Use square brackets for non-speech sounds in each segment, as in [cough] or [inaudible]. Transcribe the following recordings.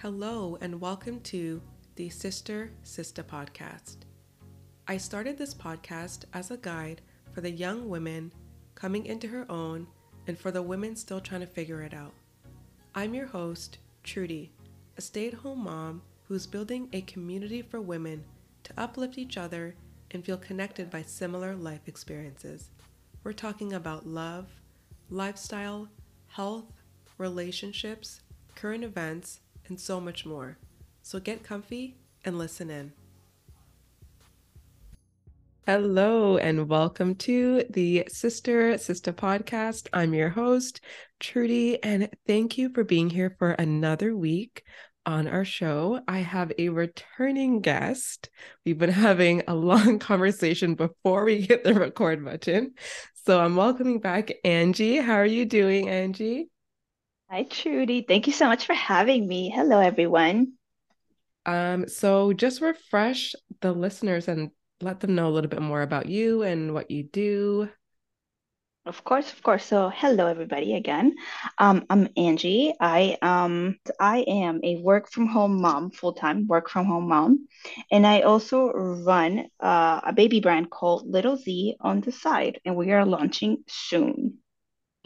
Hello, and welcome to the Sister Sista podcast. I started this podcast as a guide for the young women coming into her own and for the women still trying to figure it out. I'm your host, Trudy, a stay at home mom who's building a community for women to uplift each other and feel connected by similar life experiences. We're talking about love, lifestyle, health, relationships, current events, and so much more. So get comfy and listen in. Hello, and welcome to the Sister Sister podcast. I'm your host, Trudy, and thank you for being here for another week on our show. I have a returning guest. We've been [laughs] having a long [laughs] conversation before we hit the record button. So I'm welcoming back Angie. How are you doing, Angie? Hi, Trudy. Thank you so much for having me. Hello, everyone. Um, so just refresh the listeners and let them know a little bit more about you and what you do. Of course, of course. So, hello, everybody. Again, um, I'm Angie. I um, I am a work from home mom, full time work from home mom, and I also run uh, a baby brand called Little Z on the side, and we are launching soon.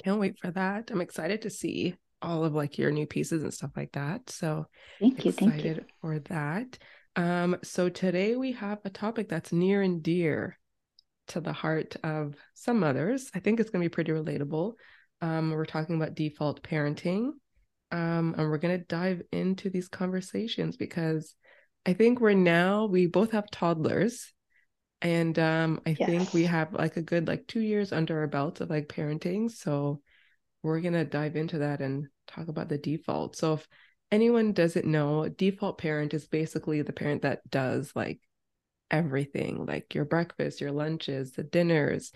Can't wait for that. I'm excited to see all of like your new pieces and stuff like that. So thank you, excited thank you. for that. Um, so today we have a topic that's near and dear to the heart of some mothers. I think it's going to be pretty relatable. Um, we're talking about default parenting, um, and we're going to dive into these conversations because I think we're now we both have toddlers, and um, I yes. think we have like a good like two years under our belts of like parenting. So we're going to dive into that and talk about the default. So if anyone doesn't know, default parent is basically the parent that does like everything, like your breakfast, your lunches, the dinners,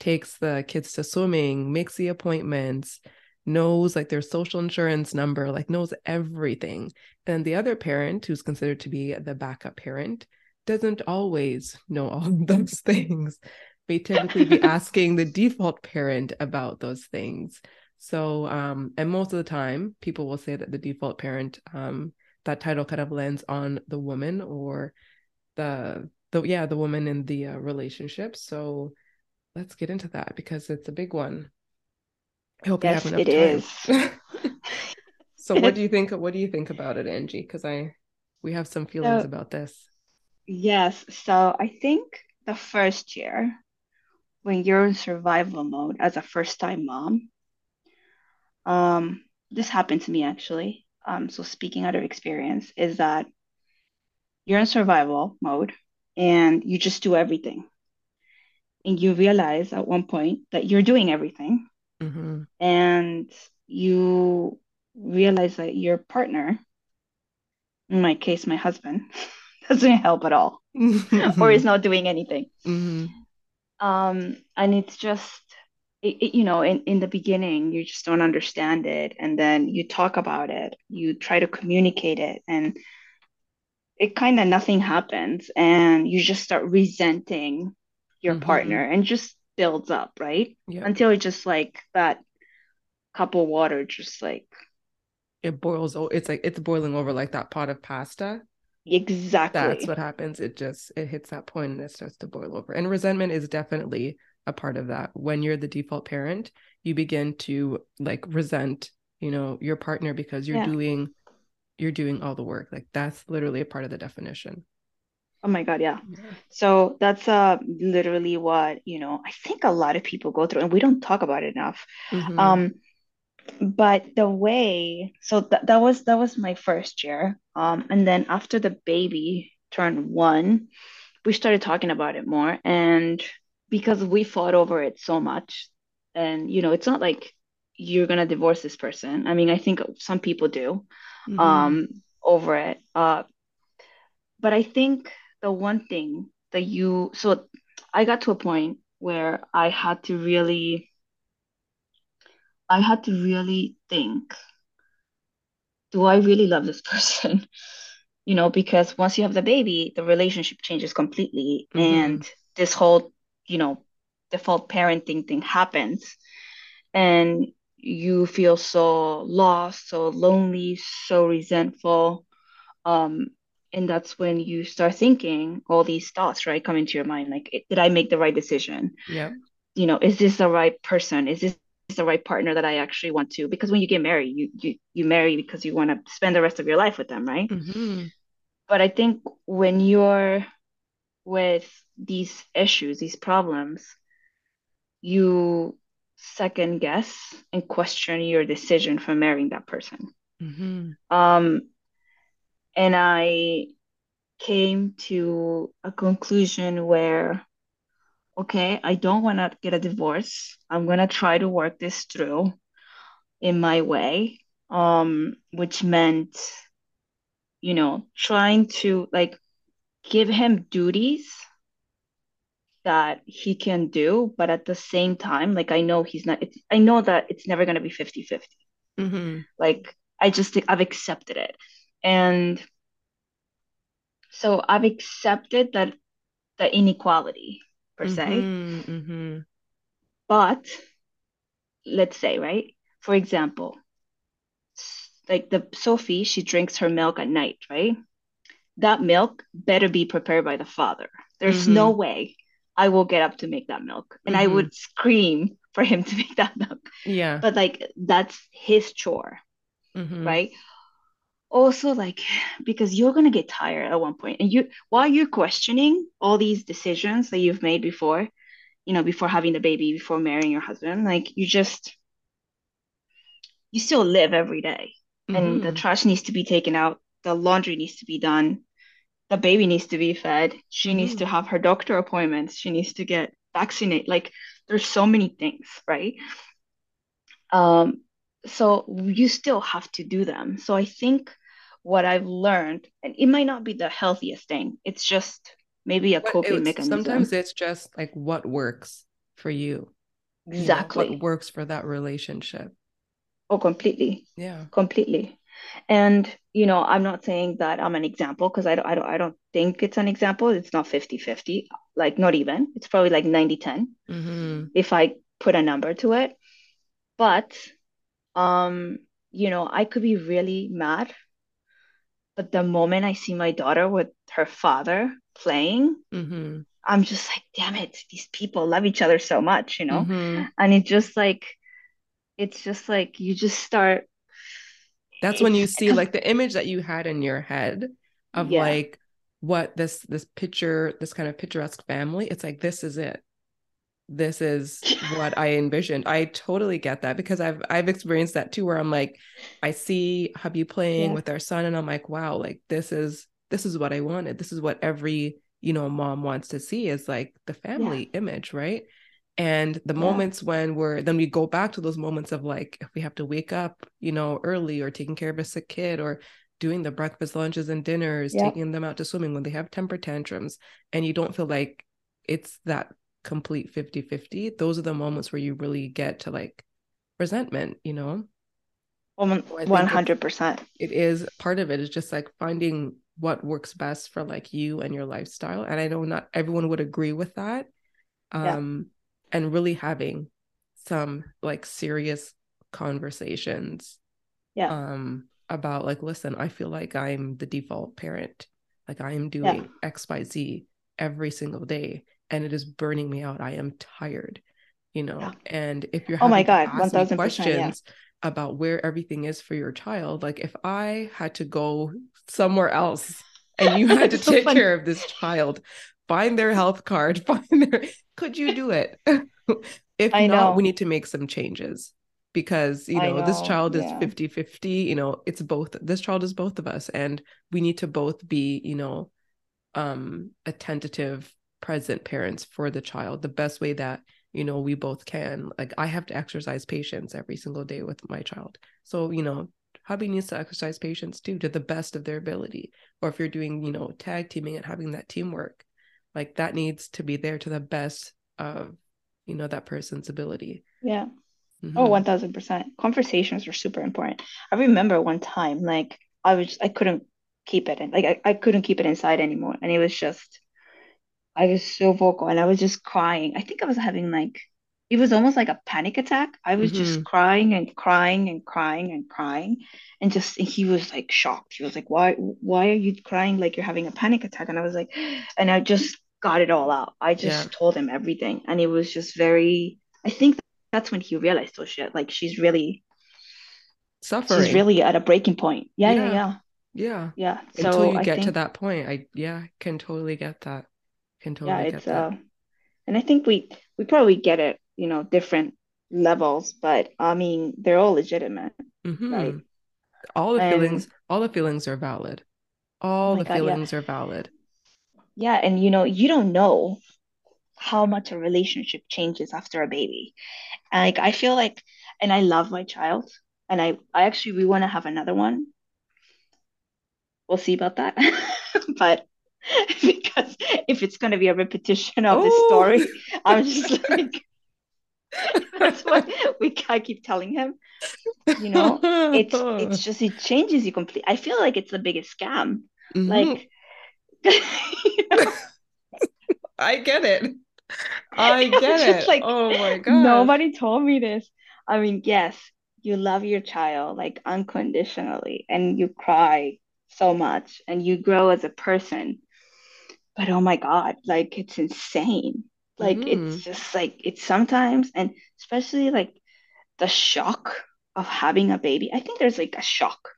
takes the kids to swimming, makes the appointments, knows like their social insurance number, like knows everything. And the other parent, who's considered to be the backup parent, doesn't always know all those [laughs] things. May typically be [laughs] asking the default parent about those things. So, um, and most of the time, people will say that the default parent, um, that title kind of lands on the woman or the the yeah the woman in the uh, relationship. So, let's get into that because it's a big one. I hope yes, you have enough time. It is. [laughs] So, what do you [laughs] think? What do you think about it, Angie? Because I we have some feelings so, about this. Yes. So I think the first year when you're in survival mode as a first time mom um, this happened to me actually. Um, so speaking out of experience is that you're in survival mode and you just do everything. And you realize at one point that you're doing everything. Mm-hmm. And you realize that your partner, in my case, my husband, [laughs] doesn't help at all [laughs] or is not doing anything. Mm-hmm. Um, and it's just it, it, you know in, in the beginning you just don't understand it and then you talk about it you try to communicate it and it kind of nothing happens and you just start resenting your mm-hmm. partner and just builds up right? Yeah. until it just like that cup of water just like it boils oh it's like it's boiling over like that pot of pasta. Exactly. That's what happens. It just it hits that point and it starts to boil over. And resentment is definitely a part of that when you're the default parent you begin to like resent you know your partner because you're yeah. doing you're doing all the work like that's literally a part of the definition oh my god yeah. yeah. so that's uh literally what you know i think a lot of people go through and we don't talk about it enough mm-hmm. um but the way so th- that was that was my first year um and then after the baby turned one we started talking about it more and because we fought over it so much. And you know it's not like you're gonna divorce this person. I mean i think some people do mm-hmm. um over it. Uh but i think the one thing that you so i got to a point where i had to really i had to really think do i really love this [laughs] person? You know because once you have the baby the relationship changes completely. Mm-hmm. and this whole you know default parenting thing happens and you feel so lost, so lonely, so resentful. Um, and that's when you start thinking all these thoughts, right, come into your mind. Like, did I make the right decision? Yeah. You know, is this the right person? Is this the right partner that I actually want to? Because when you get married, you you you marry because you want to spend the rest of your life with them, right? Mm-hmm. But I think when you're with these issues, these problems, you second guess and question your decision for marrying that person. Mm-hmm. Um, and I came to a conclusion where, okay, I don't want to get a divorce. I'm going to try to work this through in my way, um, which meant, you know, trying to like give him duties that he can do, but at the same time, like I know he's not, it's, I know that it's never going to be 50 50. Mm-hmm. Like I just think I've accepted it. And so I've accepted that the inequality per se. Mm-hmm. Mm-hmm. But let's say, right? For example, like the Sophie, she drinks her milk at night, right? That milk better be prepared by the father. There's Mm-hmm. no way I will get up to make that milk. And I Mhm. would scream for him to make that milk. Yeah. But like that's his chore, Mm-hmm. right? Also, like because you're gonna get tired at one point, and you while you're questioning all these decisions that you've made before, you know, before having the baby, before marrying your husband, like you just you still live every day, and the Mhm. trash needs to be taken out, the laundry needs to be done, the baby needs to be fed, she needs Mhm. to have her doctor appointments, she needs to get vaccinated. Like there's so many things, right? Um, so you still have to do them. So I think what I've learned, and it might not be the healthiest thing, it's just maybe a coping it's, mechanism. sometimes it's just like what works for you. you know, Exactly. what works for that relationship. Oh, completely. Yeah. completely and you know i'm not saying that i'm an example because I don't, I don't i don't think it's an example it's not 50 50 like not even it's probably like 90 10 Mm-hmm. if i put a number to it but um you know i could be really mad but the moment i see my daughter with her father playing Mm-hmm. i'm just like damn it these people love each other so much you know Mm-hmm. and it just like it's just like you just start That's when you see like the image that you had in your head of Yeah. like what this this picture, this kind of picturesque family. It's like this is it. This is [laughs] what I envisioned. I totally get that because I've I've experienced that too, where I'm like, I see hubby playing Yeah. with our son, and I'm like, wow, like this is this is what I wanted. This is what every you know mom wants to see is like the family image, right? And the Yeah. moments when we're then we go back to those moments of like if we have to wake up, you know, early or taking care of a sick kid or doing the breakfast lunches and dinners, Yeah. taking them out to swimming when they have temper tantrums and you don't feel like it's that complete 50-50 those are the moments where you really get to like resentment you know One So I think one it's- hundred percent. it is part of it is just like finding what works best for like you and your lifestyle and i know not everyone would agree with that Yeah. Um, and really having some like serious conversations Yeah. um about like listen i feel like i'm the default parent like i am doing xyz every single day and it is burning me out i am tired you know Yeah. and if you're Oh my God, to ask me 1000%, yeah. questions about where everything is for your child like if i had to go somewhere else and you had to [laughs] so take funny. care of this child find their health card. [laughs] Find their could you do it? [laughs] If I not know. we need to make some changes because you I know, this child is yeah. 50 50 you know it's both this child is both of us and we need to both be you know um attentive present parents for the child the best way that you know we both can. Like i have to exercise patience every single day with my child. So you know hubby needs to exercise patience too to the best of their ability. Or if you're doing you know tag teaming and having that teamwork like that needs to be there to the best of you know that person's ability Yeah. Mhm. Oh, 1000%. Conversations are super important. I remember one time, like, I was, I couldn't keep it in, like, I, I couldn't keep it inside anymore. And it was just, I was so vocal and I was just crying. I think I was having like it was almost like a panic attack. I was just Mm-hmm. crying and crying and crying and crying. And just and he was like shocked. He was like, Why why are you crying like you're having a panic attack? And I was like, [gasps] and I just got it all out. I Yeah. just told him everything. And it was just very I think that's when he realized, oh shit, like she's really suffering. she's really at a breaking point. Yeah, yeah, Yeah. yeah. Yeah. Yeah. Until So you I get to that point. I yeah, can totally get that. Can yeah, totally get it's that. uh and I think we we probably get it, you know, different levels, but I mean they're all legitimate, right? Mm-hmm. All the And feelings, all the feelings are valid. oh All my the God, yeah. feelings are valid. Yeah, and you know, you don't know how much a relationship changes after a baby. And like I feel like and I love my child and I I actually we want to have another one. We'll see about that. [laughs] But [laughs] because if it's going to be a repetition of this Oh, story, I'm [laughs] just like that's what we I keep telling him. You know, it's it's just it changes you completely. I feel like it's the biggest scam. Mhm. Like [laughs] I get it. I [laughs] get it. like Oh my [laughs] gosh. nobody told me this. I mean, yes, you love your child like unconditionally and you cry so much and you grow as a person. But oh my God, like it's insane. Like it's Mhm. just like it's sometimes and especially like the shock of having a baby. I think there's like a shock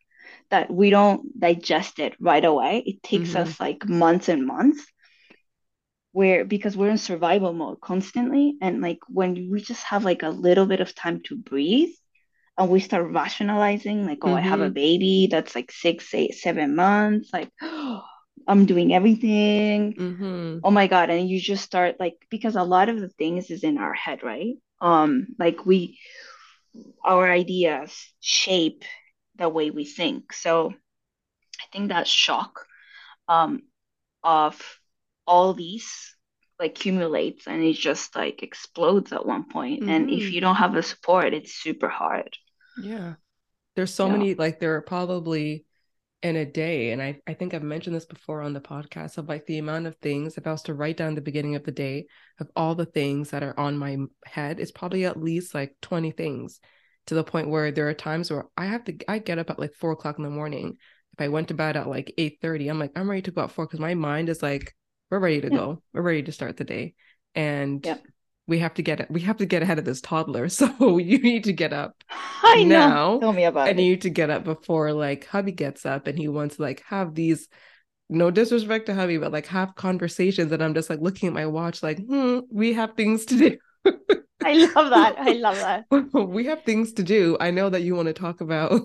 that we don't digest it right away. It takes Mhm. us like months and months where because we're in survival mode constantly and like when we just have like a little bit of time to breathe and we start rationalizing like oh i have a Mhm. baby that's like six eight seven months like [gasps] i'm doing everything Mhm. oh my god and you just start like because a lot of the things is in our head right um like we our ideas shape the way we think so i think that shock um of all these like accumulates and it just like explodes at one point. point and if Mhm. you don't have the support it's super hard Yeah. There's so yeah many, like there are probably in a day, and I, I think I've mentioned this before on the podcast of like the amount of things, if I was to write down the beginning of the day of all the things that are on my head, it's probably at least like 20 things to the point where there are times where I have to I get up at like four o'clock in the morning. If I went to bed at like eight thirty, I'm like, I'm ready to go at four because my mind is like, we're ready to yeah go. We're ready to start the day. And yeah we have to get it, we have to get ahead of this toddler. [laughs] So you need to get up [laughs] i know now tell me about and it you need to get up before like hubby gets up and he wants to like have these no disrespect to hubby but like have conversations and i'm just like looking at my watch like hmm we have things to do i love that. I love [laughs] that. We have things to do. I know that you want to talk about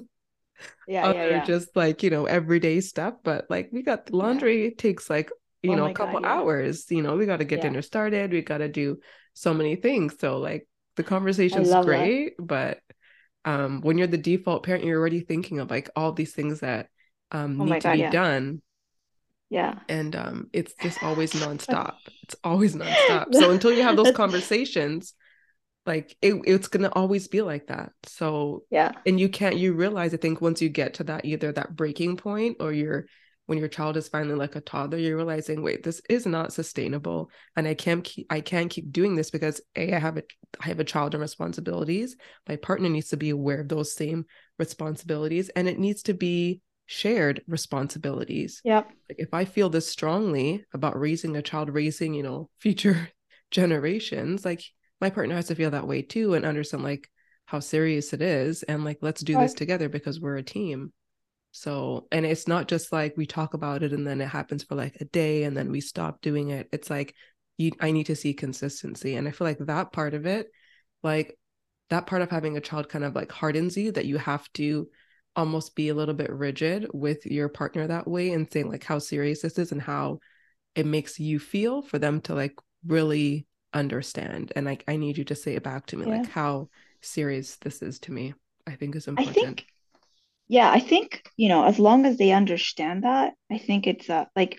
yeah yeah other yeah. just like you know everyday stuff but like we got the yeah. laundry it takes like you oh know a god couple yeah. hours you know we got to get yeah. dinner started we got to do so many things so like the conversation's love that. great but um when you're the default parent you're already thinking of like all these things that um oh need to be yeah. done yeah. And um it's just always [laughs] nonstop. It's always nonstop. [laughs] So until you have those conversations like it, it's gonna always be like that. So yeah. and you can't you realize i think once you get to that either that breaking point or you're when your child is finally like a toddler you're realizing wait this is not sustainable. And i can't keep i can't keep doing this because a i have a i have a child and responsibilities. My partner needs to be aware of those same responsibilities. And it needs to be shared responsibilities. Yep. Like if i feel this strongly about raising a child raising you know [laughs] future generations like my partner has to feel that way too and understand like how serious it is and like let's do this together because we're a team. So and it's not just like we talk about it and then it happens for like a day and then we stop doing it. It's like you i need to see consistency. And i feel like that part of it like that part of having a child kind of like hardens you that you have to almost be a little bit rigid with your partner that way and saying like how serious this is and how it makes you feel for them to like really understand. And like i need you to say it back to me yeah. like how serious this is to me i think is important. i think yeah i think you know as long as they understand that i think it's uh like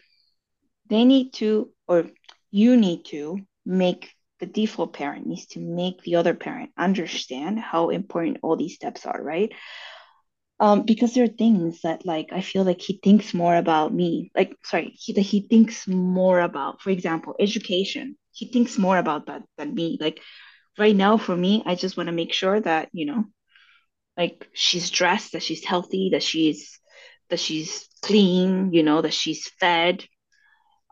they need to or you need to make the default parent needs to make the other parent understand how important all these steps are right um because there are things that like i feel like he thinks more about me like sorry he, that he thinks more about for example education he thinks more about that than me like right now for me, I just want to make sure that, you know, like she's dressed, that she's healthy, that she's that she's clean, you know, that she's fed.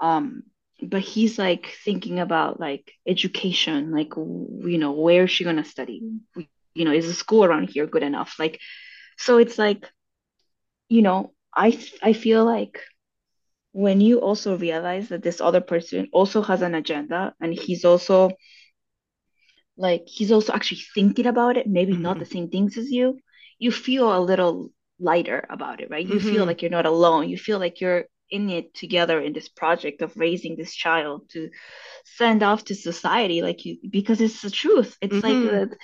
Um, but he's like thinking about like education, like you know, where is she gonna study? You know, is the school around here good enough? Like, so it's like, you know, I I feel like when you also realize that this other person also has an agenda and he's also like he's also actually thinking about it, maybe mm-hmm. not the same things as you, you feel a little lighter about it, right? You mm-hmm. feel like you're not alone. You feel like you're in it together in this project of raising this child to send off to society, like you, because it's the truth. It's mm-hmm. like the,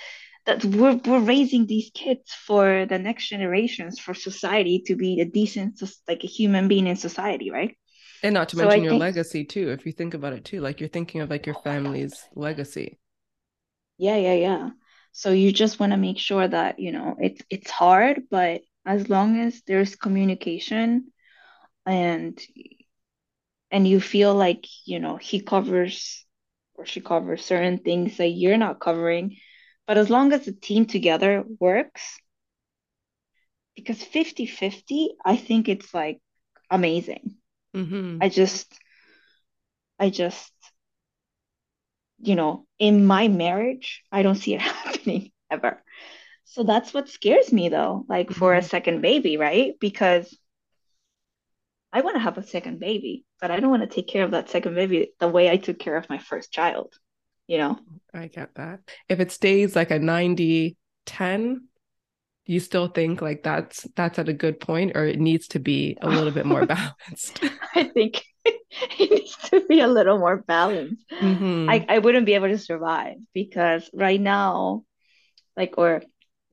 that we're, we're raising these kids for the next generations for society to be a decent like a human being in society right? And not to so mention I your think, legacy too if you think about it too like you're thinking of like your family's legacy. Yeah yeah yeah. So you just want to make sure that you know it's it's hard but as long as there's communication and and you feel like you know he covers or she covers certain things that you're not covering but as long as the team together works because 50 50 i think it's like amazing mm-hmm. i just i just you know in my marriage i don't see it [laughs] happening ever so that's what scares me though, like for mm-hmm. a second baby, right? Because I want to have a second baby, but I don't want to take care of that second baby the way I took care of my first child, you know? I get that. If it stays like a 90 10, you still think like that's that's at a good point or it needs to be a little bit more [laughs] balanced? I think [laughs] it needs to be a little more balanced. Mm-hmm. I, I wouldn't be able to survive because right now, like, or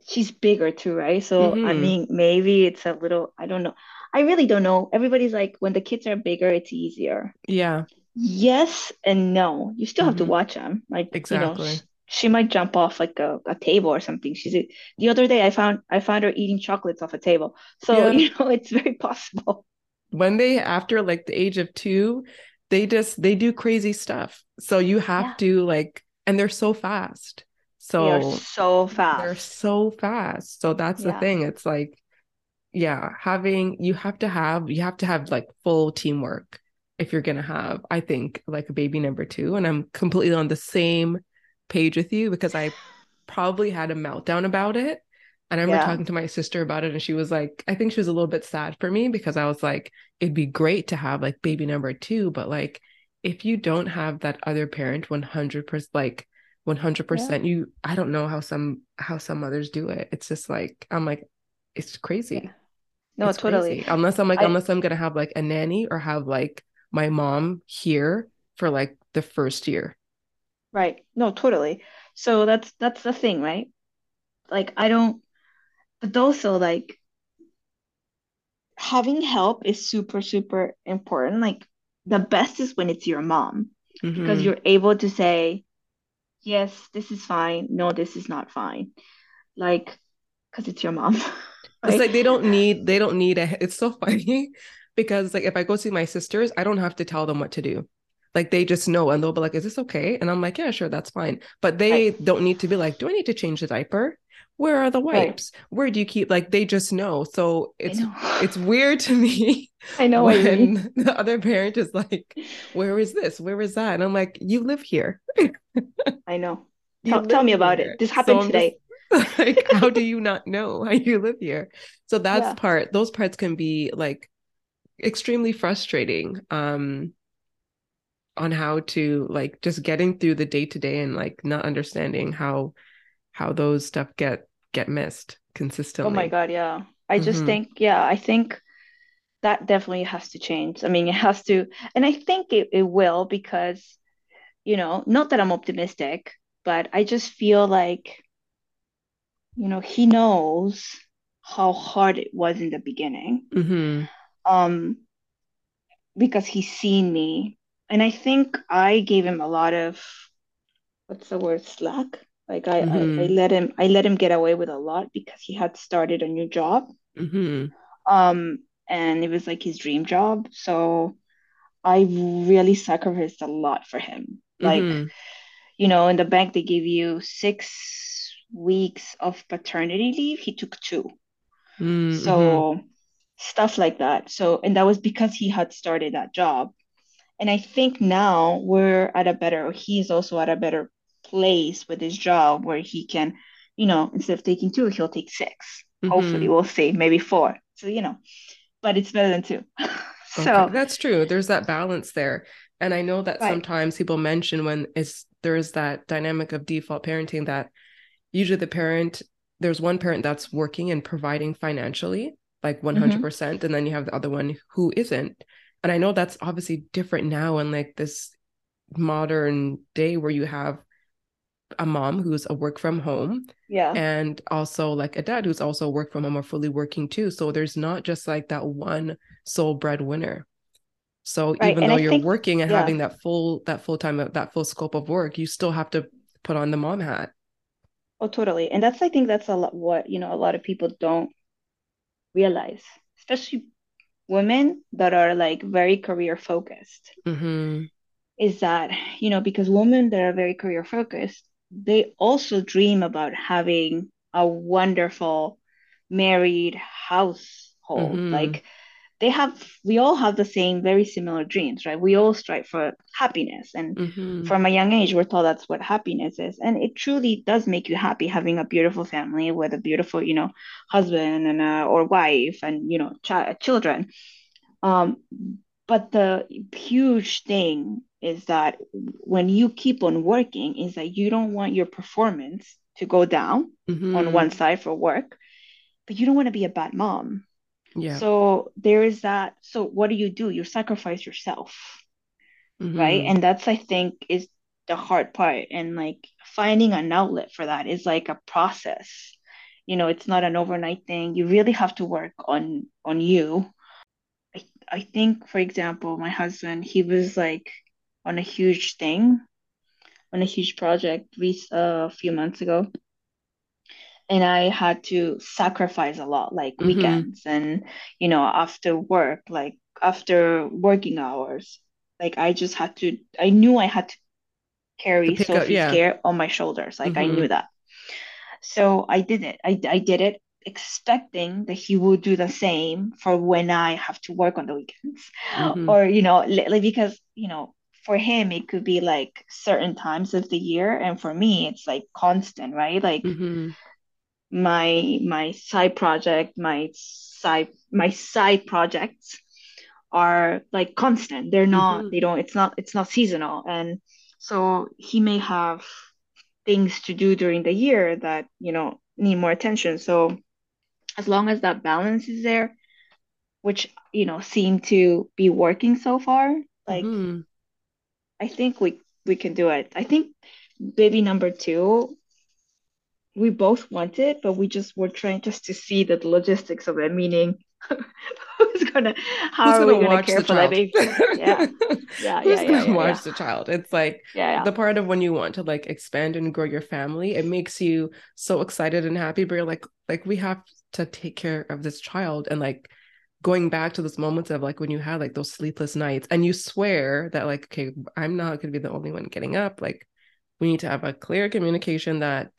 she's bigger too, right? So mm-hmm. I mean, maybe it's a little. I don't know. I really don't know. Everybody's like, when the kids are bigger, it's easier. Yeah. Yes and no. You still mm-hmm. have to mm-hmm. watch them. Like exactly. You know, she might jump off like a, a table or something. She's the other day I found I found her eating chocolates off a table. So yeah. [laughs] you know it's very possible. When they after like the age of two, they just they do crazy stuff. So you have yeah. to like and they're so fast. So they're so fast. They're so fast. So that's yeah. the thing. It's like, yeah, having you have to have you have to have like full teamwork if you're gonna have, I think, like a baby number two. And I'm completely on the same page with you because I probably had a meltdown about it. And I remember yeah. talking to my sister about it, and she was like, I think she was a little bit sad for me because I was like, it'd be great to have like baby number two, but like if you don't have that other parent 100% like 100 yeah. you i don't know how some how some mothers do it it's just like i'm like it's crazy yeah. no it's totally crazy. unless i'm like I, unless i'm gonna have like a nanny or have like my mom here for like the first year right no totally so that's that's the thing right like i don't but also like having help is super super important like the best is when it's your mom mm-hmm. because you're able to say yes, this is fine. No, this is not fine. Like, because it's your mom. [laughs] It's like they don't need, they don't need a, [laughs] it's so funny because like if I go see my sisters, I don't have to tell them what to do. Like they just know and they'll be like, is this okay? And I'm like, yeah, sure, that's fine. But they right. don't need to be like, do I need to change the diaper? Where are the wipes? Right. Where do you keep like they just know. So it's it's weird to me. [laughs] I know when [laughs] the other parent is like, where is this? Where is that? And I'm like, you live here. I know. [laughs] Tell, tell me about here. it. This happened so today. Just, like, how do you not know how you live here? So that's yeah. part, those parts can be like extremely frustrating. Um on how to like just getting through the day to day and like not understanding how how those stuff get get missed consistently. Oh my god, yeah. I just mm-hmm. think yeah, I think that definitely has to change. I mean, it has to and I think it, it will because you know, not that I'm optimistic, but I just feel like, you know, he knows how hard it was in the beginning. Mm-hmm. Um, because he's seen me. And I think I gave him a lot of what's the word, slack. Like I, mm-hmm. I, I, let him I let him get away with a lot because he had started a new job. Mm-hmm. Um, and it was like his dream job. So I really sacrificed a lot for him. Like, mm-hmm. you know, in the bank they give you six weeks of paternity leave. He took 2 Mm-hmm. So stuff like that. So, and that was because he had started that job. And I think now we're at a better, he's also at a better place with his job where he can, you know, instead of taking two, he'll take 6 Mm-hmm. Hopefully, we'll see, maybe four. So, you know, but it's better than two. [laughs] so Okay, that's true. There's that balance there. And I know that Right. sometimes people mention when it's there's that dynamic of default parenting that usually the parent, there's one parent that's working and providing financially, like 100%, mm-hmm. percent and then you have the other one who isn't. And I know that's obviously different now in like this modern day where you have a mom who's a work from home yeah. and also like a dad who's also work from home or fully working too. So there's not just like that one sole breadwinner. So Right, even and though I you're think- working and yeah. having that full that full time uh, that full scope of work, you still have to put on the mom hat. Oh, totally. And that's, I think that's a lot what, you know, a lot of people don't realize, especially women that are like very career focused, hmm is that, you know, because women that are very career focused, they also dream about having a wonderful married household. Mhm. Like they have, we all have the same, very similar dreams, right? We all strive for happiness. And hmm from a young age, we're told that's what happiness is. And it truly does make you happy having a beautiful family with a beautiful, you know, husband and uh, or wife and, you know, ch- children. Um, but the huge thing is that when you keep on working, is that you don't want your performance to go down hmm on one side for work, but you don't want to be a bad mom. Yeah. So there is that. So what do you do? You sacrifice yourself right Mhm. and that's i think is the hard part and like finding an outlet for that is like a process you know it's not an overnight thing you really have to work on on you i, I think for example my husband he was like on a huge thing on a huge project uh, a few months ago and i had to sacrifice a lot like Mhm. weekends and you know after work like after working hours like i just had to i knew i had to carry up- sophie's yeah. care on my shoulders like i Mhm. knew that so i did it I, I did it expecting that he would do the same for when i have to work on the weekends Mhm. or you know like because you know for him it could be like certain times of the year and for me it's like constant right like Mhm. My my side project my side my side projects are like constant they're not Mhm. they don't it's not it's not seasonal and so he may have things to do during the year that you know need more attention so as long as that balance is there which you know seem to be working so far like Mhm. i think we we can do it i think baby number two we both wanted, but we just were trying just to see the logistics of it, meaning [laughs] who's gonna how Who's are we gonna gonna watch care the for that baby? [laughs] Yeah. Yeah, Who's yeah, gonna yeah, watch yeah. the child? It's like Yeah, yeah. the part of when you want to like expand and grow your family, it makes you so excited and happy, but you're like, like we have to take care of this child and like going back to those moments of like when you had like those sleepless nights and you swear that like, okay, I'm not gonna be the only one getting up. Like we need to have a clear communication that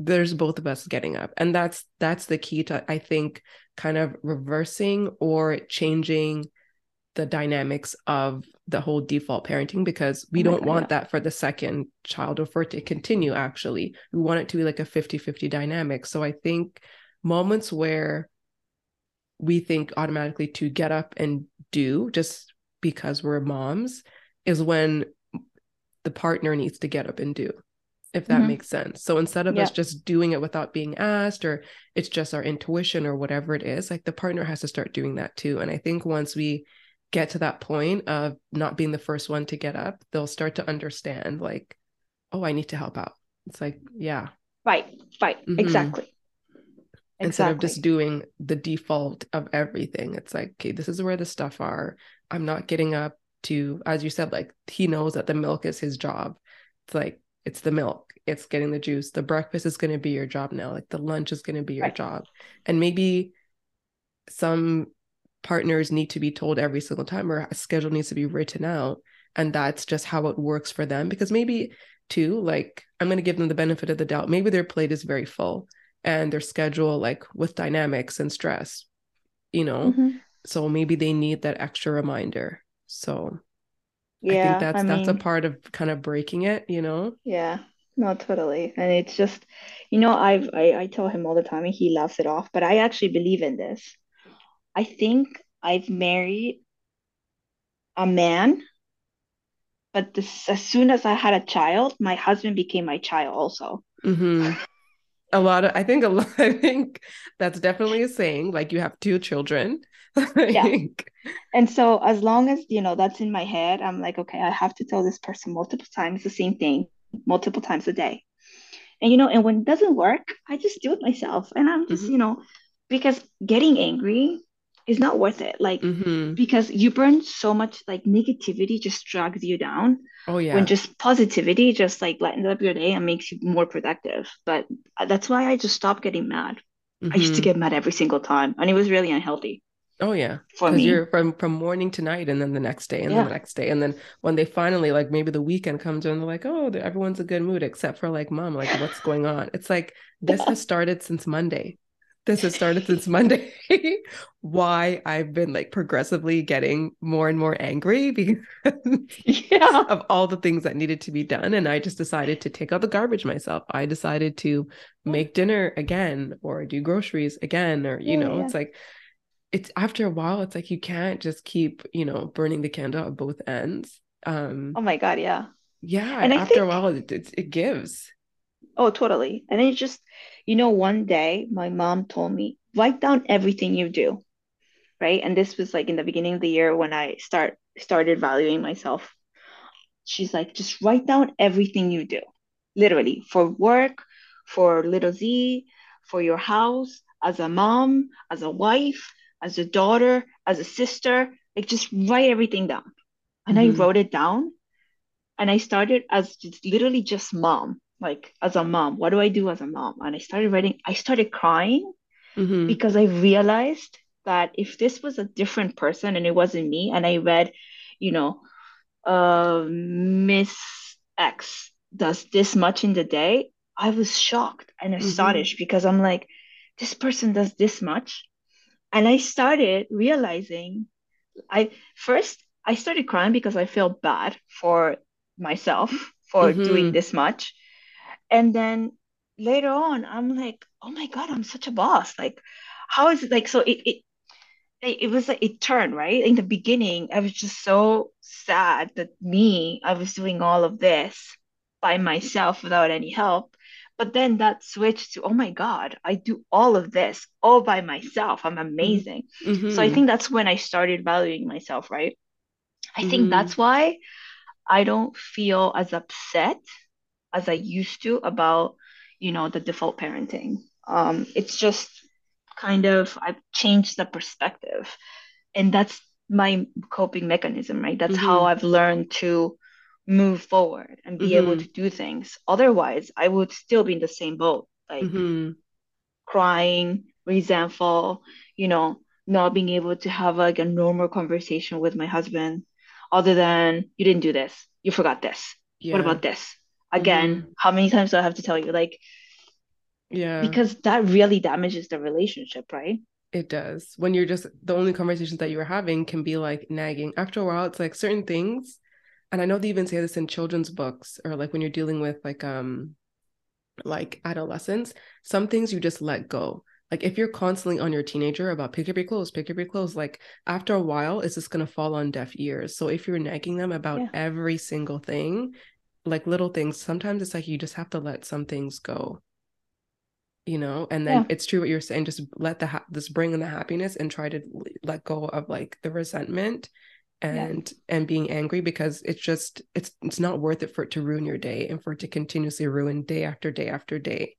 there's both of us getting up. And that's that's the key to I think kind of reversing or changing the dynamics of the whole default parenting because we Oh don't want that for the second child or for it to continue actually. We want it to be like a 50-50 dynamic. So i think moments where we think automatically to get up and do just because we're moms is when the partner needs to get up and do if that Mhm. makes sense. So instead of us just doing it without being asked or it's just our intuition or whatever it is like the partner has to start doing that too. And i think once we get to that point of not being the first one to get up they'll start to understand like oh i need to help out. It's like yeah. Right, right, Mhm. exactly. instead of just doing the default of everything it's like okay this is where the stuff are. I'm not getting up to as you said like he knows that the milk is his job. It's like it's the milk. It's getting the juice. The breakfast is going to be your job now. Like the lunch is going to be your Right. job. And maybe some partners need to be told every single time or a schedule needs to be written out and that's just how it works for them. Because maybe too like i'm going to give them the benefit of the doubt. Maybe their plate is very full and their schedule like with dynamics and stress you know? Mm-hmm. so maybe they need that extra reminder. So yeah i think that's I that's mean, a part of kind of breaking it you know? Yeah no totally and it's just you know i've I, I tell him all the time and he laughs it off but i actually believe in this. I think i've married a man but this, as soon as i had a child my husband became my child also. Mm-hmm. A lot of i think a lot [laughs] i think that's definitely a saying like you have two children [laughs] yeah and so as long as you know that's in my head i'm like okay i have to tell this person multiple times the same thing multiple times a day and you know and when it doesn't work i just do it myself and i'm just mm-hmm. you know because getting angry is not worth it. Like mm-hmm. because you burn so much like negativity just drags you down. Oh yeah. When just positivity just like lightens up your day and makes you more productive. But that's why I just stopped getting mad. Mm-hmm. I used to mm-hmm. get mad every single time, and it was really unhealthy. Oh yeah, because you're from from morning to night, and then the next day, and yeah. then the next day, and then when they finally like maybe the weekend comes and they're like, oh, everyone's a good mood except for like mom, like what's going on? It's like this has started since Monday this has started since [laughs] Monday, [laughs] why I've been like progressively getting more and more angry [laughs] because yeah. of all the things that needed to be done. And I just decided to take out the garbage myself. I decided to make dinner again or do groceries again, or, you yeah, know, yeah. it's like, it's after a while, it's like you can't just keep, you know, burning the candle at both ends. Um, oh my God. Yeah. Yeah. And after think... a while, it, it, it gives. Oh, totally. And then it just, you know, one day my mom told me, write down everything you do. Right. And this was like in the beginning of the year when I start started valuing myself. She's like, just write down everything you do, literally for work, for little Z, for your house, as a mom, as a wife, as a daughter, as a sister. Like just write everything down. And mm-hmm. I wrote it down and I started as just literally just mom like as a mom what do i do as a mom and i started writing i started crying mm-hmm. because i realized that if this was a different person and it wasn't me and i read you know uh, miss x does this much in the day i was shocked and mm-hmm. astonished because i'm like this person does this much and i started realizing i first i started crying because i felt bad for myself for mm-hmm. doing this much. And then later on i'm like oh my god i'm such a boss. Like how is it like so it it it was like it turned right? In the beginning i was just so sad that me i was doing all of this by myself without any help but then that switched to oh my god i do all of this all by myself i'm amazing mm-hmm. so i think that's when i started valuing myself right i mm-hmm. think that's why i don't feel as upset as I used to about, you know, the default parenting. Um, it's just kind of I've changed the perspective, and that's my coping mechanism, right? That's mm-hmm. how I've learned to move forward and be mm-hmm. able to do things. Otherwise, I would still be in the same boat, like mm-hmm. crying, resentful, you know, not being able to have like a normal conversation with my husband other than you didn't do this, you forgot this. Yeah. What about this? again mm-hmm. how many times do i have to tell you like yeah because that really damages the relationship right it does when you're just the only conversations that you're having can be like nagging after a while it's like certain things and i know they even say this in children's books or like when you're dealing with like um like adolescents some things you just let go. Like if you're constantly on your teenager about pick up your clothes pick up your clothes like after a while it's just going to fall on deaf ears. So if you're nagging them about yeah. every single thing like little things sometimes it's like you just have to let some things go. You know? And then yeah. it's true what you're saying just let the ha- just bring in the happiness and try to let go of like the resentment and yeah. and being angry because it's just it's it's not worth it for it to ruin your day and for it to continuously ruin day after day after day.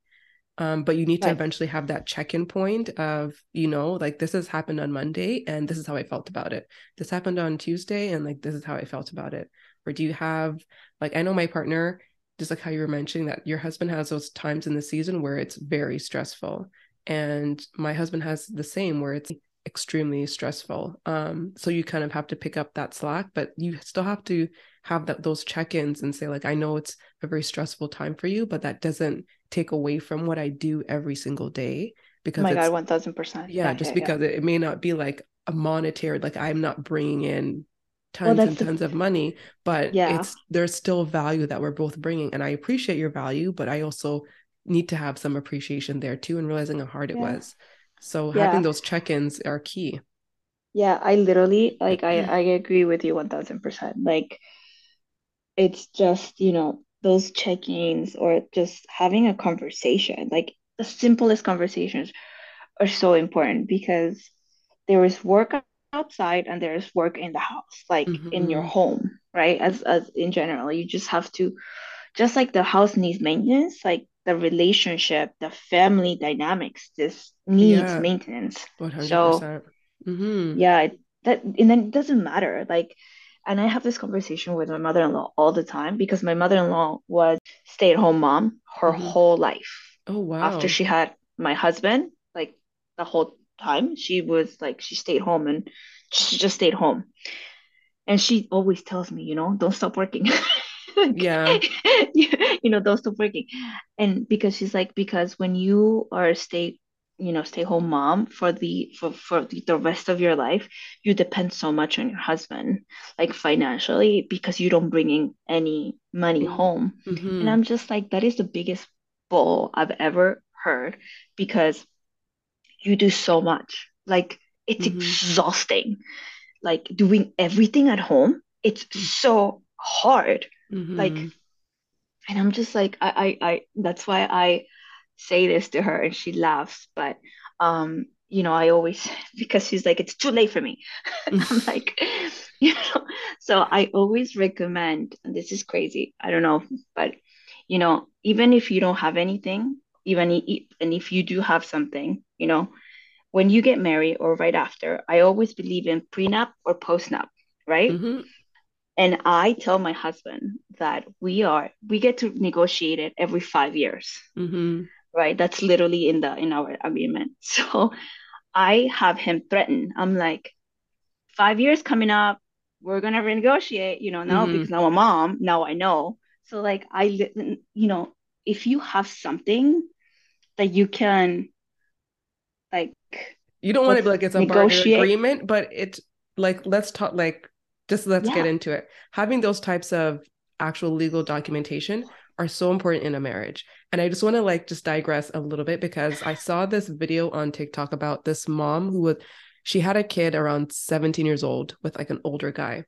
Um but you need to eventually have that check-in point of you know like this has happened on monday and this is how i felt about it. This happened on tuesday and like this is how i felt about it. Or do you have like I know my partner just like how you were mentioning that your husband has those times in the season where it's very stressful and my husband has the same where it's extremely stressful. Um, so you kind of have to pick up that slack, but you still have to have that those check-ins and say, like, I know it's a very stressful time for you, but that doesn't take away from what I do every single day. Because oh my god, one thousand percent. Yeah, just yeah, because yeah. It, it may not be like a monetary, like I'm not bringing in tons well, and tons the... of money, but yeah. it's there's still value that we're both bringing, and I appreciate your value, but I also need to have some appreciation there too, and realizing how hard it was. So yeah. having those check-ins are key. Yeah, I literally like I I agree with you 1000%. Like it's just, you know, those check-ins or just having a conversation. Like the simplest conversations are so important because there is work outside and there is work in the house, like mm-hmm. in your mm-hmm. home, right? As as in general, you just have to just like the house needs maintenance, like the relationship, the family dynamics, this needs yeah. maintenance. 100%. So, mm-hmm. yeah, that and then it doesn't matter. Like, and I have this conversation with my mother-in-law all the time because my mother-in-law was stay-at-home mom her mm-hmm. whole life. Oh wow! After she had my husband, like the whole time, she was like she stayed home and she just stayed home. And she always tells me, you know, don't stop working. [laughs] [laughs] yeah you know don't stop working and because she's like because when you are a stay you know stay home mom for the for for the rest of your life you depend so much on your husband like financially because you don't bring in any money mm-hmm. home mm-hmm. and i'm just like that is the biggest bull i've ever heard because you do so much like it's mm-hmm. exhausting like doing everything at home it's mm. so hard mm-hmm. like and i'm just like I, I i that's why i say this to her and she laughs but um you know i always [laughs] because she's like it's too late for me. [laughs] I'm [laughs] like you know so i always recommend and this is crazy i don't know but you know even if you don't have anything even if, and if you do have something you know when you get married or right after i always believe in prenup or postnup right? Mm-hmm and i tell my husband that we are we get to negotiate it every five years mm-hmm. right that's literally in the in our agreement [laughs] so i have him threaten i'm like five years coming up we're gonna renegotiate you know now mm-hmm. because now i'm mom now i know so like i you know if you have something that you can like you don't want to be like it's a negotiate. agreement but it's like let's talk like just let's yeah. get into it. Having those types of actual legal documentation are so important in a marriage. And I just want to like just digress a little bit because I saw this video on TikTok about this mom who was she had a kid around 17 years old with like an older guy.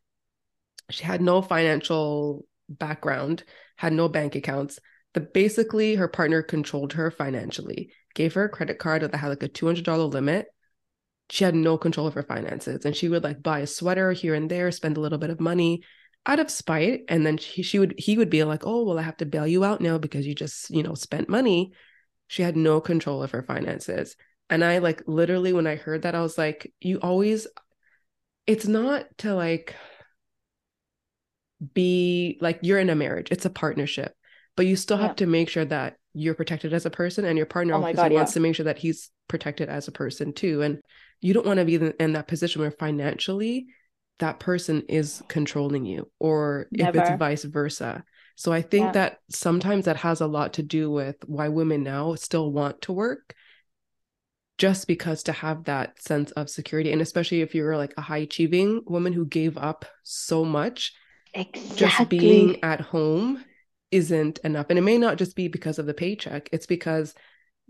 She had no financial background, had no bank accounts, but basically her partner controlled her financially, gave her a credit card that had like a $200 limit she had no control of her finances and she would like buy a sweater here and there spend a little bit of money out of spite and then she, she would he would be like oh well i have to bail you out now because you just you know spent money she had no control of her finances and i like literally when i heard that i was like you always it's not to like be like you're in a marriage it's a partnership but you still have yeah. to make sure that you're protected as a person and your partner oh God, wants yeah. to make sure that he's protected as a person too and you don't want to be in that position where financially that person is controlling you or Never. if it's vice versa so i think yeah. that sometimes that has a lot to do with why women now still want to work just because to have that sense of security and especially if you're like a high achieving woman who gave up so much exactly. just being at home isn't enough. And it may not just be because of the paycheck, it's because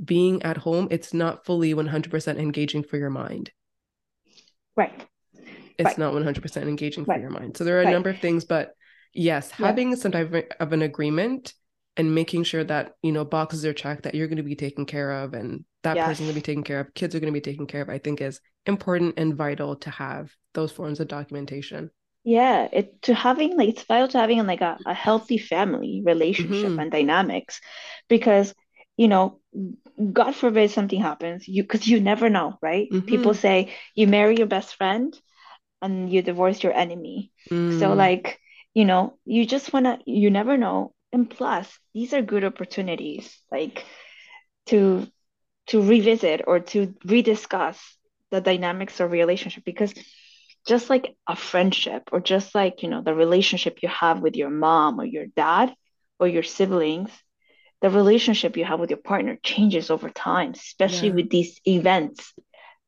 being at home, it's not fully 100% engaging for your mind. Right. It's right. not 100% engaging right. for your mind. So there are a right. number of things, but yes, yeah. having some type of an agreement and making sure that, you know, boxes are checked that you're going to be taken care of and that yes. person's going to be taken care of, kids are going to be taken care of, I think is important and vital to have those forms of documentation. Yeah, it to having like it's vital to having like a, a healthy family relationship mm-hmm. and dynamics because you know god forbid something happens you because you never know right mm-hmm. people say you marry your best friend and you divorce your enemy mm. so like you know you just want to you never know and plus these are good opportunities like to to revisit or to rediscuss the dynamics of relationship because just like a friendship or just like you know the relationship you have with your mom or your dad or your siblings the relationship you have with your partner changes over time especially yeah. with these events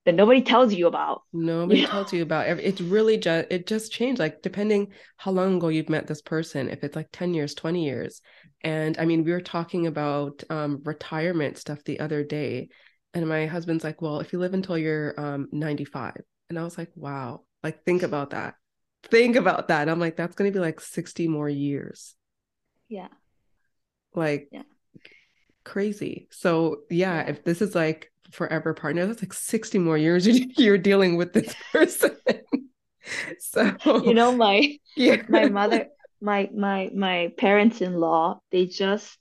that nobody tells you about nobody you tells know? you about it's really just it just changed like depending how long ago you've met this person if it's like 10 years 20 years and i mean we were talking about um, retirement stuff the other day and my husband's like well if you live until you're um, 95 and i was like wow like, think about that. Think about that. I'm like, that's going to be like 60 more years. Yeah. Like, yeah. Crazy. So, yeah, if this is like forever partner, that's like 60 more years [laughs] you're dealing with this [laughs] person. so, you know, my, [laughs] yeah. my mother, my, my, my parents in law, they just,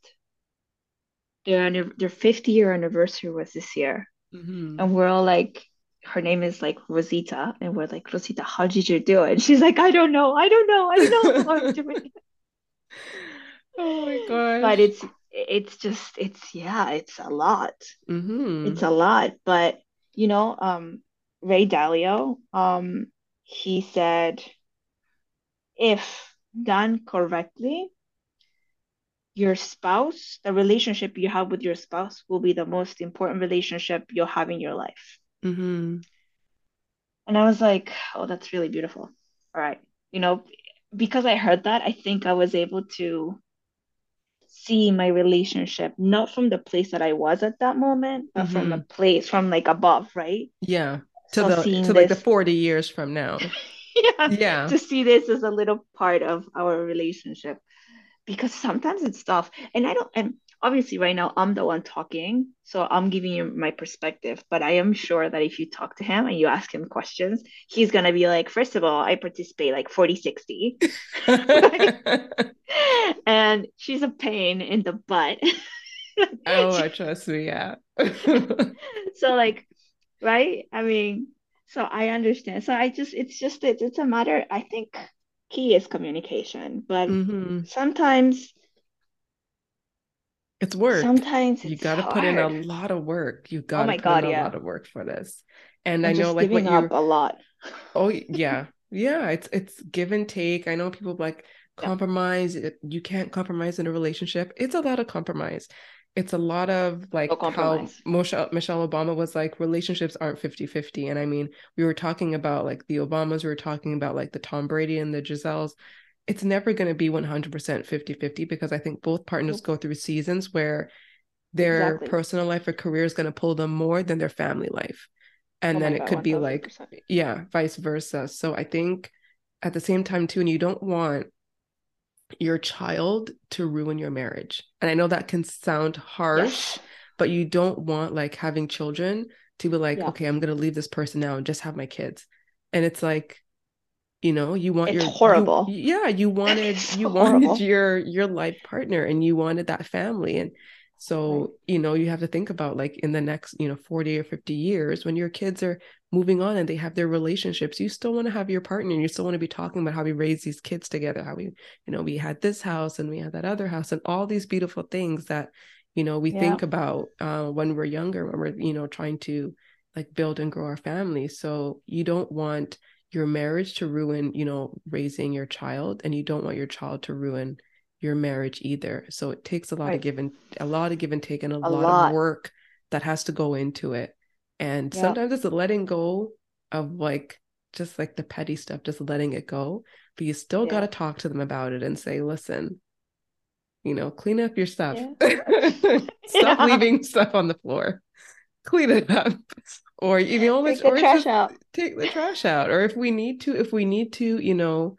their, their 50 year anniversary was this year. Mm-hmm. And we're all like, her name is like Rosita, and we're like, Rosita, how did you do it? And she's like, I don't know, I don't know, I don't know how Oh my god! But it's it's just it's yeah, it's a lot. Mm-hmm. It's a lot. But you know, um, Ray Dalio, um, he said, if done correctly, your spouse, the relationship you have with your spouse will be the most important relationship you'll have in your life. Mm-hmm. And I was like, oh, that's really beautiful. All right. You know, because I heard that, I think I was able to see my relationship not from the place that I was at that moment, but mm-hmm. from a place from like above, right? Yeah. To so the to this... like the 40 years from now. [laughs] yeah. Yeah. To see this as a little part of our relationship. Because sometimes it's tough. And I don't and obviously right now I'm the one talking, so I'm giving you my perspective. But I am sure that if you talk to him and you ask him questions, he's gonna be like, first of all, I participate like 40, 60. [laughs] and she's a pain in the butt. [laughs] oh, trust me, yeah. [laughs] so like, right? I mean, so I understand. So I just it's just it's it's a matter, I think key is communication, but mm-hmm. sometimes it's work. Sometimes you got to put in a lot of work. You got to oh put God, in yeah. a lot of work for this. And I'm i know, like, what you a lot. oh [laughs] yeah, yeah. It's it's give and take. I know people like compromise. Yeah. You can't compromise in a relationship. It's a lot of compromise. It's a lot of like no how Michelle, Michelle Obama was like relationships aren't 50-50. And I mean, we were talking about like the Obamas, we were talking about like the Tom Brady and the Giseles it's never going to be 100% 50 50 because I think both partners go through seasons where their exactly. personal life or career is going to pull them more than their family life. And oh then it could 100%. be like, yeah, vice versa. So I think at the same time, too, and you don't want your child to ruin your marriage. And I know that can sound harsh, yes. but you don't want like having children to be like, yeah. okay, I'm going to leave this person now and just have my kids. And it's like, you know you want it's your horrible you, yeah you [laughs] wanted you horrible. wanted your your life partner and you wanted that family and so you know you have to think about like in the next you know 40 or 50 years when your kids are moving on and they have their relationships you still want to have your partner and you still want to be talking about how we raised these kids together how we you know we had this house and we had that other house and all these beautiful things that you know we yeah. think about uh, when we're younger when we're you know trying to like build and grow our family so you don't want your marriage to ruin, you know, raising your child, and you don't want your child to ruin your marriage either. So it takes a lot right. of give and a lot of give and take and a, a lot, lot, of work that has to go into it. And yeah. sometimes it's a letting go of like just like the petty stuff, just letting it go. But you still yeah. got to talk to them about it and say, listen, you know, clean up your stuff. Yeah. [laughs] Stop [laughs] leaving stuff on the floor. Clean it up. Or you know take the trash out. take the trash out. Or if we need to if we need to you know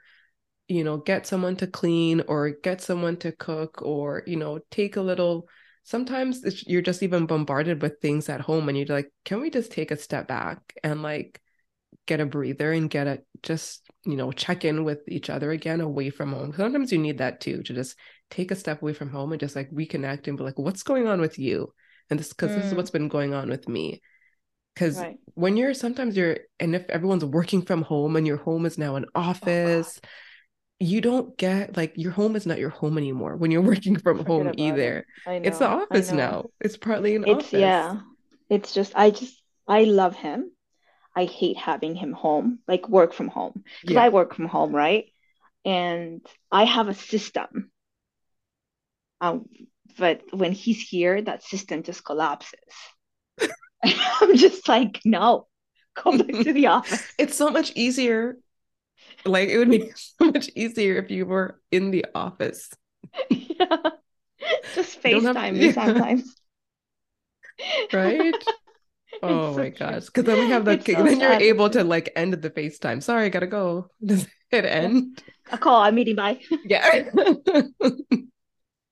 you know get someone to clean or get someone to cook or you know take a little sometimes you're just even bombarded with things at home and you're like can we just take a step back and like get a breather and get a just you know check in with each other again away from home? Sometimes you need that too to just take a step away from home and just like reconnect and be like what's going on with you and this because mm. this is mm. what's been going on with me because right. when you're sometimes you're and if everyone's working from home and your home is now an oh, office oh, you don't get like your home is not your home anymore when you're [laughs] working from Forget home either it. it's the office now it's partly an it's office yeah it's just i just i love him I hate having him home, like work from home. Because Yeah. I work from home, right? And I have a system. Um, but when he's here, that system just collapses. [laughs] I'm just like, no, go back to the office. [laughs] It's so much easier. Like it would be [laughs] so much easier if you were in the office. yeah. Just You don't have- FaceTime me yeah. sometimes. Right? Oh my gosh. Because then we have the It's so then you're sad, able to like end the FaceTime. Sorry, I gotta go. Does it end? A call, I'm meeting bye. Yeah.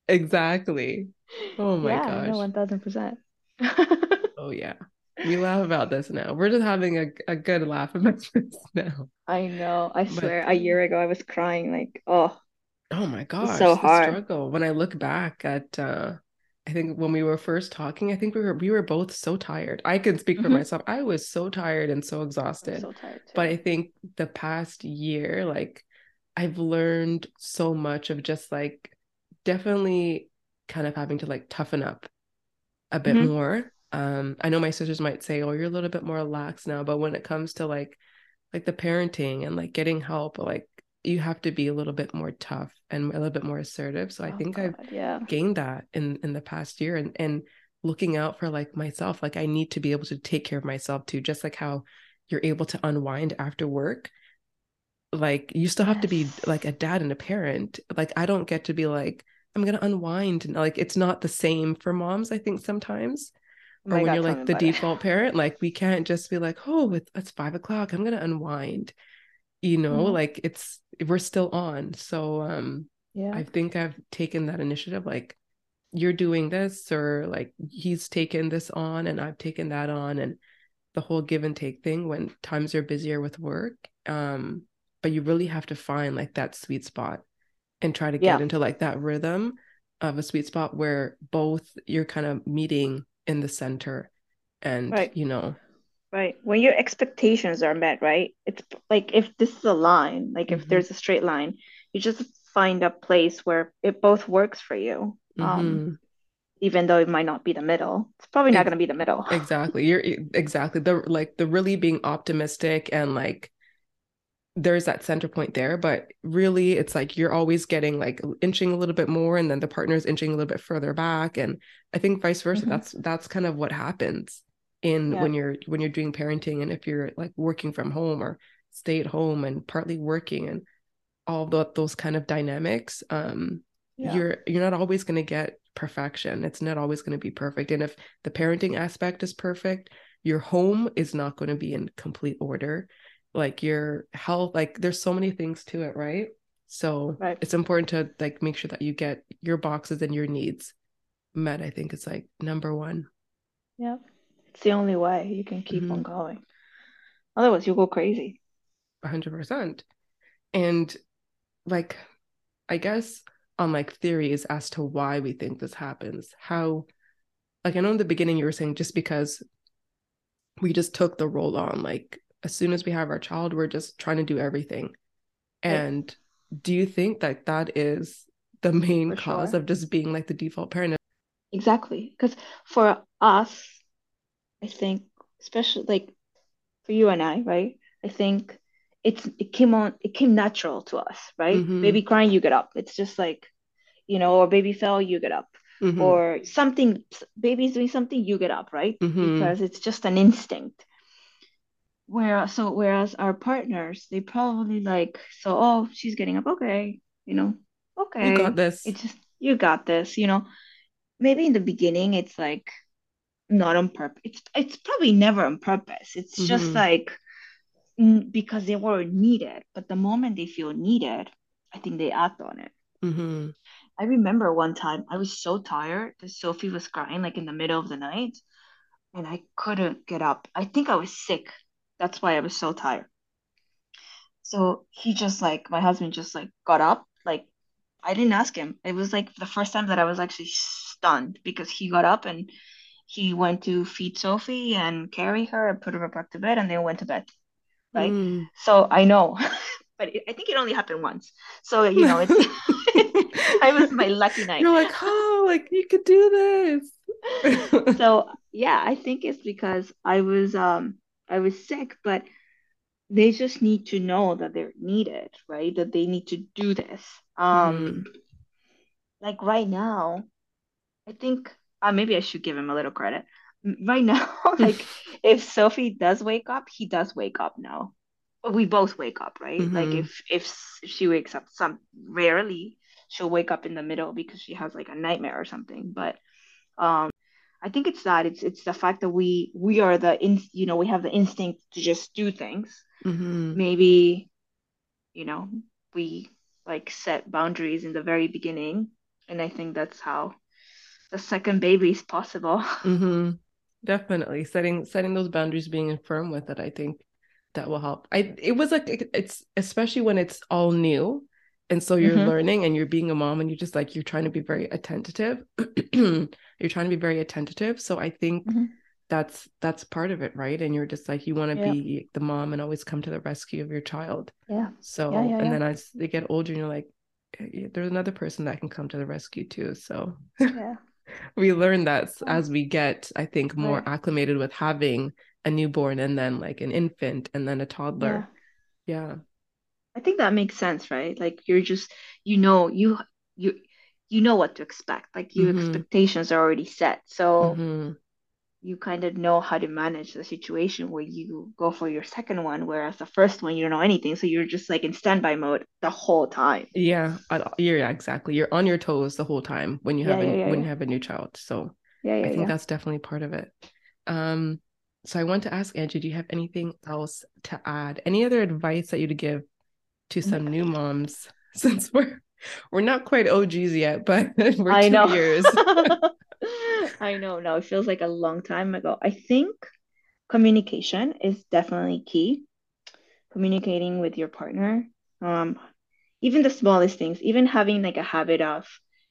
Exactly. Oh my gosh. yeah, no, gosh. one thousand percent. [laughs] Oh yeah. We laugh about this now. We're just having a, a good laugh [laughs] about this now. I know. I But- swear, a year ago I was crying like, oh, Oh my gosh, so hard. struggle. When I look back at uh I think when we were first talking, I think we were we were both so tired. I can speak for Mhm. myself. I was so tired and so exhausted. so tired too. But I think the past year, like I've learned so much of just like definitely kind of having to like toughen up a bit Mhm. more. Um, I know my sisters might say, "Oh, you're a little bit more lax now," but when it comes to like like the parenting and like getting help, like you have to be a little bit more tough and a little bit more assertive. So I Oh, think I've yeah. gained that in in the past year and and looking out for like myself like i need to be able to take care of myself too just like how you're able to unwind after work like you still have to be like a dad and a parent like i don't get to be like i'm gonna unwind and like it's not the same for moms i think sometimes Oh or when God, you're like the about it. default parent like we can't just be like oh it's, it's five o'clock i'm gonna unwind you know Mhm. like it's we're still on so um Yeah. I think I've taken that initiative. Like, you're doing this, or like he's taken this on, and I've taken that on, and the whole give and take thing when times are busier with work. Um, but you really have to find like that sweet spot and try to get Yeah. into like that rhythm of a sweet spot where both you're kind of meeting in the center and Right. you know Right. When your expectations are met, right? It's like if this is a line, like if Mhm. there's a straight line, you just find a place where it both works for you. Um, Mhm. even though it might not be the middle. It's probably not going to be the middle. [laughs] exactly you're exactly the like the really being optimistic and like there's that center point there but really it's like you're always getting like inching a little bit more and then the partner's inching a little bit further back and i think vice versa Mhm. that's that's kind of what happens in Yeah. when you're when you're doing parenting and if you're like working from home or stay at home and partly working and all the, those kind of dynamics um Yeah. you're you're not always going to get perfection it's not always going to be perfect and if the parenting aspect is perfect your home is not going to be in complete order like your health like there's so many things to it right so Right. it's important to like make sure that you get your boxes and your needs met i think is like number one Yeah. It's the only way you can keep Mhm. on going. Otherwise, you'll go crazy. 100% and like i guess on like theories as to why we think this happens how like i know in the beginning you were saying just because we just took the role on like as soon as we have our child we're just trying to do everything and do you think that that is the main For cause sure. of just being like the default parent Exactly. Because for us, I think, especially like for you and I, right? I think it's it came on it came natural to us, right? Mhm. Baby crying, you get up. It's just like, you know, or baby fell, you get up. Mhm. Or something, baby's doing something, you get up, right? Mhm. Because it's just an instinct. Where so whereas our partners, they probably like, so oh, she's getting up, okay, you know, okay. you got this It's just you got this, you know. Maybe in the beginning it's like not on purpose. It's it's probably never on purpose. It's just Mhm. like because they were needed. But the moment they feel needed, I think they act on it. hmm I remember one time I was so tired that Sophie was crying like in the middle of the night, and I couldn't get up. I think I was sick. That's why I was so tired. So he just like my husband just like got up. Like I didn't ask him. It was like the first time that I was actually stunned because he got up and he went to feed Sophie and carry her and put her back to bed and then went to bed. Right. Mm. So I know, [laughs] but it, I think it only happened once. So you know, it's [laughs] I was my lucky night. You're like, oh, like you could do this. [laughs] So yeah, I think it's because I was um I was sick, but they just need to know that they're needed, right? That they need to do this. Um, Mhm. like right now, I think uh, maybe I should give him a little credit. Right now, [laughs] like [laughs] if Sophie does wake up, he does wake up now. We both wake up, right? Like Mhm. if if if she wakes up, some rarely she'll wake up in the middle because she has like a nightmare or something. But um, I think it's that it's it's the fact that we we are the in you know we have the instinct to just do things. Mhm. Maybe you know we like set boundaries in the very beginning, and I think that's how the second baby is possible. [laughs] Mhm. Definitely setting setting those boundaries, being firm with it. I think that will help. I it was like it- it's especially when it's all new, and so you're Mhm. learning and you're being a mom and you're just like you're trying to be very attentive. [clears throat] You're trying to be very attentive. So I think Mhm. that's that's part of it, right? And you're just like you want to Yeah. be the mom and always come to the rescue of your child. Yeah, So yeah, yeah, and then as they get older, and you're like, "Eh, there's another person that can come to the rescue too. So Yeah, [laughs] we learn that as we get, I think, more Right. acclimated with having a newborn and then like an infant and then a yeah. toddler. Yeah. I think that makes sense, right? Like you're just you know you you you know what to expect. Like your Mhm. expectations are already set. So hmm you kind of know how to manage the situation where you go for your second one, whereas the first one you don't know anything. So you're just like in standby mode the whole time. Yeah. I- Yeah, exactly. You're on your toes the whole time when you Yeah, have a yeah, yeah, when you have a new child. So Yeah, I think yeah. that's definitely part of it. Um, so I want to ask Angie, do you have anything else to add? Any other advice that you'd give to some new moms [laughs] since we're we're not quite OGs yet, but [laughs] we're I two know. years. [laughs] I know. No, it feels like a long time ago. I think communication is definitely key. Communicating with your partner. Um, even the smallest things, even having like a habit of,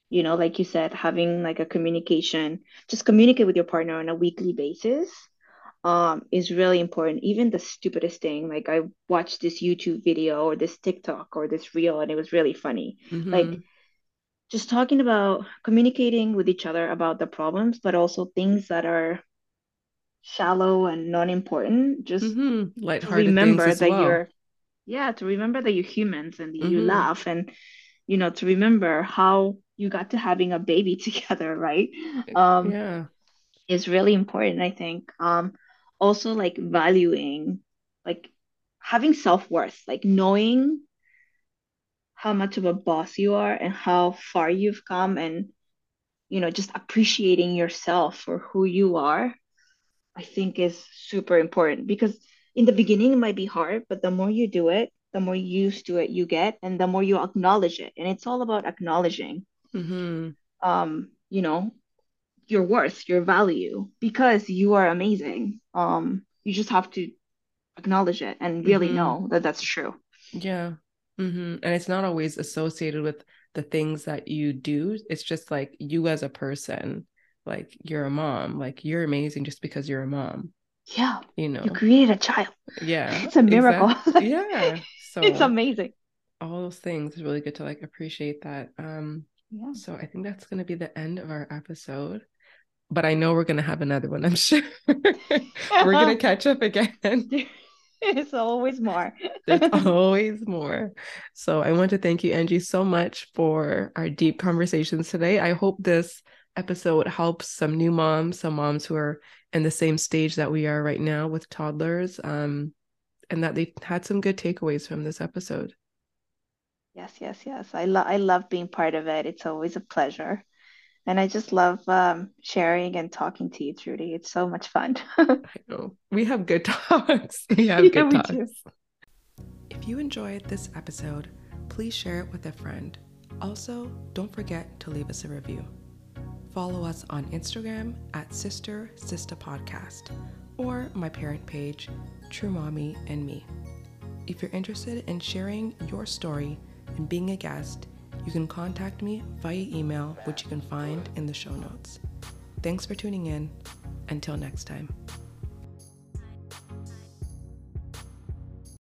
you know, like you said, having like a communication, just communicate with your partner on a weekly basis, um, is really important. Even the stupidest thing, like I watched this YouTube video or this TikTok or this reel, and it was really funny. Like Mhm. just talking about communicating with each other about the problems, but also things that are shallow and non-important. Just Mhm. to Lighthearted remember that well. you're, yeah, to remember that you're humans and that you laugh and, you know, to remember how you got to having a baby [laughs] together, right? Um, Yeah. is really important, I think. Um, also like valuing, like having self-worth, like knowing how much of a boss you are and how far you've come and you know just appreciating yourself for who you are i think is super important. Because in the beginning it might be hard but the more you do it the more used to it you get and the more you acknowledge it. And it's all about acknowledging. Mhm. um you know your worth your value because you are amazing um you just have to acknowledge it and really Mhm. know that that's true Yeah. hmm And it's not always associated with the things that you do. It's just like you as a person, like you're a mom, like you're amazing just because you're a mom, yeah you know, you created a child Yeah, [laughs] it's a miracle exactly. [laughs] Yeah. So it's amazing all those things is really good to like appreciate that. Um, yeah so I think that's gonna be the end of our episode. But I know we're gonna have another one, I'm [laughs] sure. We're gonna [laughs] catch up again. [laughs] It's always more. There's always more. So I want to thank you, Angie, so much for our deep conversations today. I hope this episode helps some new moms, some moms who are in the same stage that we are right now with toddlers, um, and that they had some good takeaways from this episode. Yes, yes, yes. I love I love being part of it. It's always a pleasure. And I just love um, sharing and talking to you, Trudy. It's so much fun. [laughs] I know we have good [laughs] talks. We have Yeah, good we talks. do. If you enjoyed this episode, please share it with a friend. Also, don't forget to leave us a review. Follow us on Instagram at Sister Sista Podcast or my parent page, True Mommy and Me. If you're interested in sharing your story and being a guest, you can contact me via email, which you can find in the show notes. Thanks for tuning in. Until next time.